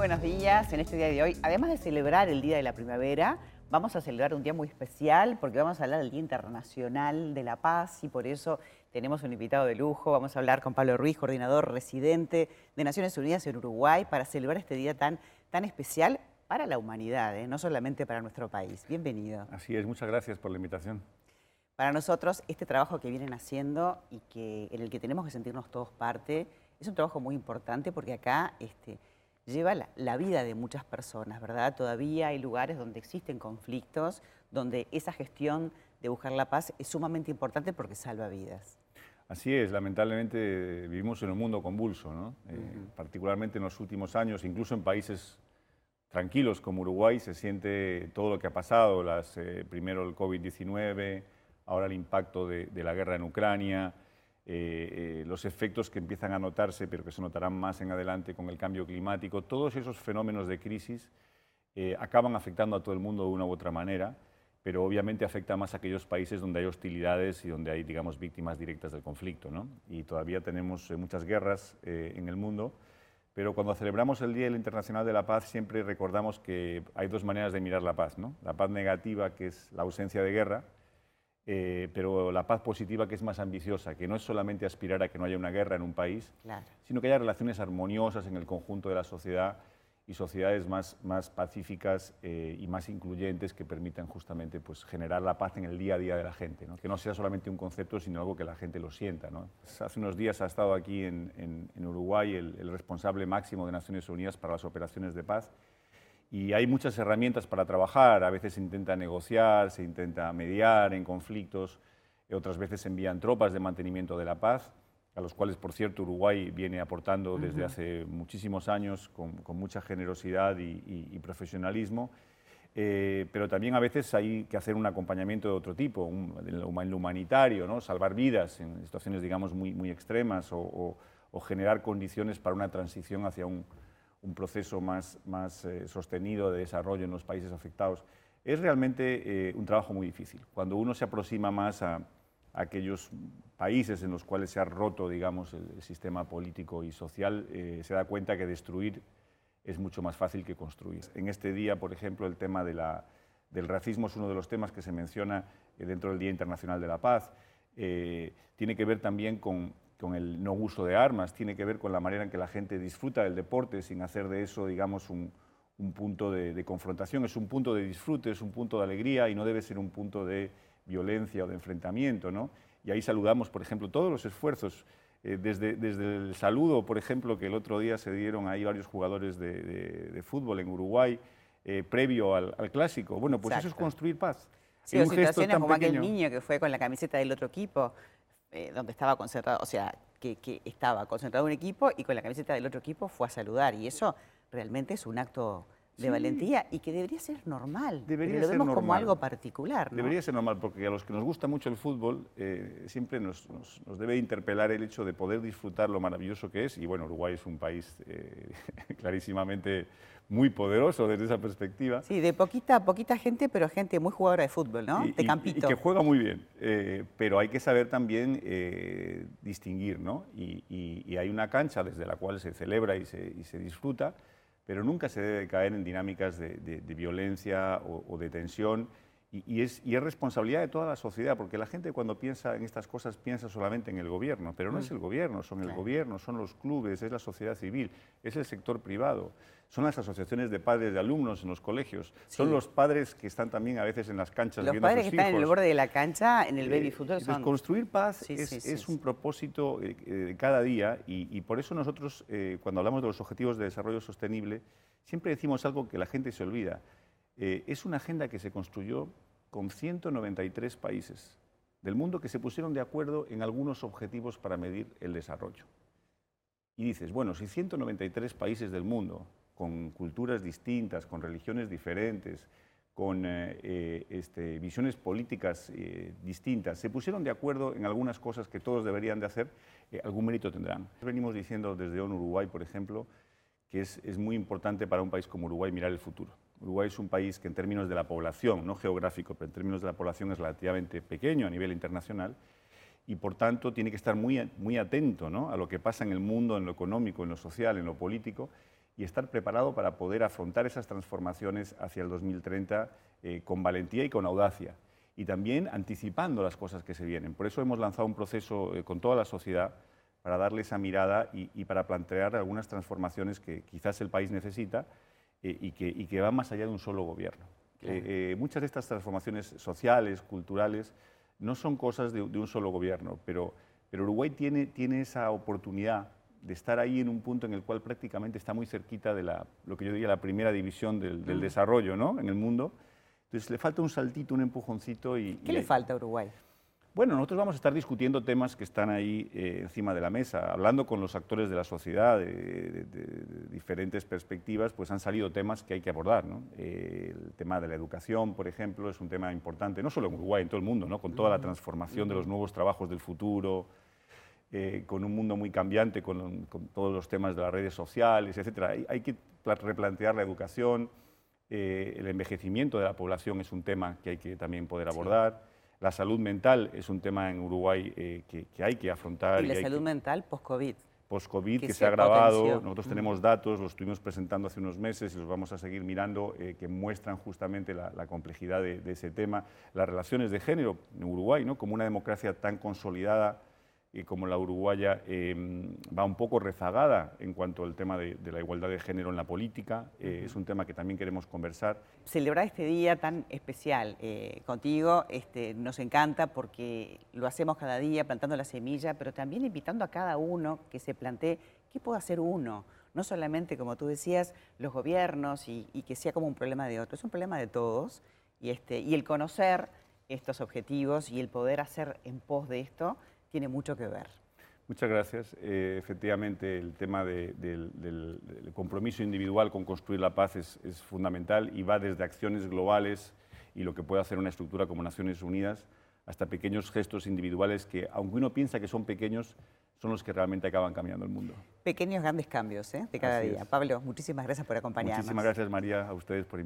buenos días. En este día de hoy, además de celebrar el Día de la Primavera, vamos a celebrar un día muy especial porque vamos a hablar del Día Internacional de la Paz y por eso tenemos un invitado de lujo. Vamos a hablar con Pablo Ruiz, coordinador residente de Naciones Unidas en Uruguay, para celebrar este día tan, tan especial para la humanidad, ¿eh? no solamente para nuestro país. Bienvenido. Así es, muchas gracias por la invitación. Para nosotros, este trabajo que vienen haciendo y que, en el que tenemos que sentirnos todos parte, es un trabajo muy importante porque acá este, lleva la, vida de muchas personas, ¿verdad? Todavía hay lugares donde existen conflictos, donde esa gestión de buscar la paz es sumamente importante porque salva vidas. Así es, lamentablemente vivimos en un mundo convulso, ¿no? Eh, particularmente en los últimos años, incluso en países tranquilos como Uruguay, se siente todo lo que ha pasado, las, eh, primero el COVID-19, ahora el impacto de, la guerra en Ucrania, eh, los efectos que empiezan a notarse, pero que se notarán más en adelante con el cambio climático, todos esos fenómenos de crisis acaban afectando a todo el mundo de una u otra manera pero obviamente afecta más a aquellos países donde hay hostilidades y donde hay, digamos, víctimas directas del conflicto. ¿no? Y todavía tenemos eh, muchas guerras eh, en el mundo, pero cuando celebramos el Día Internacional de la Paz siempre recordamos que hay dos maneras de mirar la paz. ¿no? La paz negativa, que es la ausencia de guerra, eh, pero la paz positiva, que es más ambiciosa, que no es solamente aspirar a que no haya una guerra en un país, sino que haya relaciones armoniosas en el conjunto de la sociedad y sociedades más, más pacíficas eh, y más incluyentes que permitan justamente pues, generar la paz en el día a día de la gente, ¿no? que no sea solamente un concepto, sino algo que la gente lo sienta. ¿no? Hace unos días ha estado aquí en, en, Uruguay el, el, responsable máximo de Naciones Unidas para las operaciones de paz y hay muchas herramientas para trabajar, a veces se intenta negociar, se intenta mediar en conflictos, otras veces se envían tropas de mantenimiento de la paz a los cuales, por cierto, Uruguay viene aportando desde hace muchísimos años con, mucha generosidad y, profesionalismo. Eh, pero también a veces hay que hacer un acompañamiento de otro tipo, en lo humanitario, ¿no? salvar vidas en situaciones, digamos, muy, muy extremas o, generar condiciones para una transición hacia un, proceso más, más eh, sostenido de desarrollo en los países afectados. Es realmente eh, un trabajo muy difícil. Cuando uno se aproxima más a, aquellos países en los cuales se ha roto, digamos, el, sistema político y social, eh, se da cuenta que destruir es mucho más fácil que construir. En este día, por ejemplo, el tema del racismo es uno de los temas que se menciona dentro del Día Internacional de la Paz. Tiene que ver también con, el no uso de armas, tiene que ver con la manera en que la gente disfruta del deporte sin hacer de eso, digamos, un, punto de confrontación. Es un punto de disfrute, es un punto de alegría y no debe ser un punto de violencia o de enfrentamiento. ¿no? Y ahí saludamos, por ejemplo, todos los esfuerzos, eh, desde, desde el saludo, por ejemplo, que el otro día se dieron ahí varios jugadores de, fútbol en Uruguay, eh, previo al, clásico. Bueno, pues eso es construir paz. Sí, o situaciones como aquel niño que fue con la camiseta del otro equipo, eh, donde estaba concentrado, o sea, que, que, estaba concentrado un equipo y con la camiseta del otro equipo fue a saludar. Y eso realmente es un acto de valentía y que debería ser normal. Debería lo vemos como algo particular. Debería ser normal, porque a los que nos gusta mucho el fútbol eh, siempre nos, debe interpelar el hecho de poder disfrutar lo maravilloso que es. Y bueno, Uruguay es un país eh, clarísimamente muy poderoso desde esa perspectiva. Sí, de poquita, poquita gente, pero gente muy jugadora de fútbol, ¿no? de campito. Y, que juega muy bien. Eh, pero hay que saber también distinguir, ¿no? Y, hay una cancha desde la cual se celebra y se, y se disfruta pero nunca se debe caer en dinámicas de, violencia o, de tensión. Y, es, responsabilidad de toda la sociedad, porque la gente cuando piensa en estas cosas piensa solamente en el gobierno, pero no es mm. el gobierno, son el gobierno, son los clubes, es la sociedad civil, es el sector privado, son las asociaciones de padres de alumnos en los colegios, son los padres que están también a veces en las canchas los padres que están en el borde de la cancha, en el baby eh, fútbol. Son... Construir paz es, un propósito eh, eh, de cada día y, por eso nosotros, cuando hablamos de los objetivos de desarrollo sostenible, siempre decimos algo que la gente se olvida. Es una agenda que se construyó con 193 países del mundo que se pusieron de acuerdo en algunos objetivos para medir el desarrollo. Y dices, bueno, si 193 países del mundo con culturas distintas, con religiones diferentes, con eh, eh, este, visiones políticas eh, distintas, se pusieron de acuerdo en algunas cosas que todos deberían de hacer, algún mérito tendrán. Venimos diciendo desde ONU Uruguay, por ejemplo, que es, es, muy importante para un país como Uruguay mirar el futuro. Uruguay es un país que en términos de la población, no geográfico, pero en términos de la población es relativamente pequeño a nivel internacional y por tanto tiene que estar muy, muy atento ¿no? a lo que pasa en el mundo, en lo económico, en lo social, en lo político y estar preparado para poder afrontar esas transformaciones hacia el 2030 eh, con valentía y con audacia y también anticipando las cosas que se vienen. Por eso hemos lanzado un proceso eh, con toda la sociedad para darle esa mirada y, para plantear algunas transformaciones que quizás el país necesita eh, y, que, y, que, van más allá de un solo gobierno. Eh, muchas de estas transformaciones sociales, culturales, no son cosas de, un solo gobierno, pero, pero Uruguay tiene, tiene esa oportunidad de estar ahí en un punto en el cual prácticamente está muy cerquita de la, lo que yo diría la primera división del, del desarrollo ¿no? en el mundo entonces le falta un saltito, un empujoncito. Y, ¿Qué le falta a Uruguay? Bueno, nosotros vamos a estar discutiendo temas que están ahí eh, encima de la mesa, hablando con los actores de la sociedad de, diferentes perspectivas, pues han salido temas que hay que abordar. ¿no? Eh, el tema de la educación, por ejemplo, es un tema importante, no solo en Uruguay, en todo el mundo, ¿no? con toda la transformación de los nuevos trabajos del futuro, eh, con un mundo muy cambiante, con, todos los temas de las redes sociales, etc. Hay, hay que replantear la educación. El envejecimiento de la población es un tema que hay que también poder abordar. La salud mental es un tema en Uruguay eh, que, hay que afrontar. Y la salud mental post-COVID. Post-COVID, que, se, ha agravado. Nosotros tenemos datos, los estuvimos presentando hace unos meses y los vamos a seguir mirando, eh, que muestran justamente la, complejidad de, de, ese tema. Las relaciones de género en Uruguay, ¿no? como una democracia tan consolidada y como la uruguaya em, va un poco rezagada en cuanto al tema de, la igualdad de género en la política. Eh, es un tema que también queremos conversar. Celebrar este día tan especial eh, contigo este, nos encanta porque lo hacemos cada día plantando la semilla, pero también invitando a cada uno que se plantee qué puede hacer uno. No solamente, como tú decías, los gobiernos y, que sea como un problema de otros, es un problema de todos. Y, este, y el conocer estos objetivos y el poder hacer en pos de esto tiene mucho que ver. Muchas gracias. Eh, efectivamente, el tema del, compromiso individual con construir la paz es, fundamental y va desde acciones globales y lo que puede hacer una estructura como Naciones Unidas hasta pequeños gestos individuales que, aunque uno piensa que son pequeños, son los que realmente acaban cambiando el mundo. Pequeños grandes cambios ¿eh? de cada día. Pablo, muchísimas gracias por acompañarnos. Muchísimas gracias, María, a ustedes por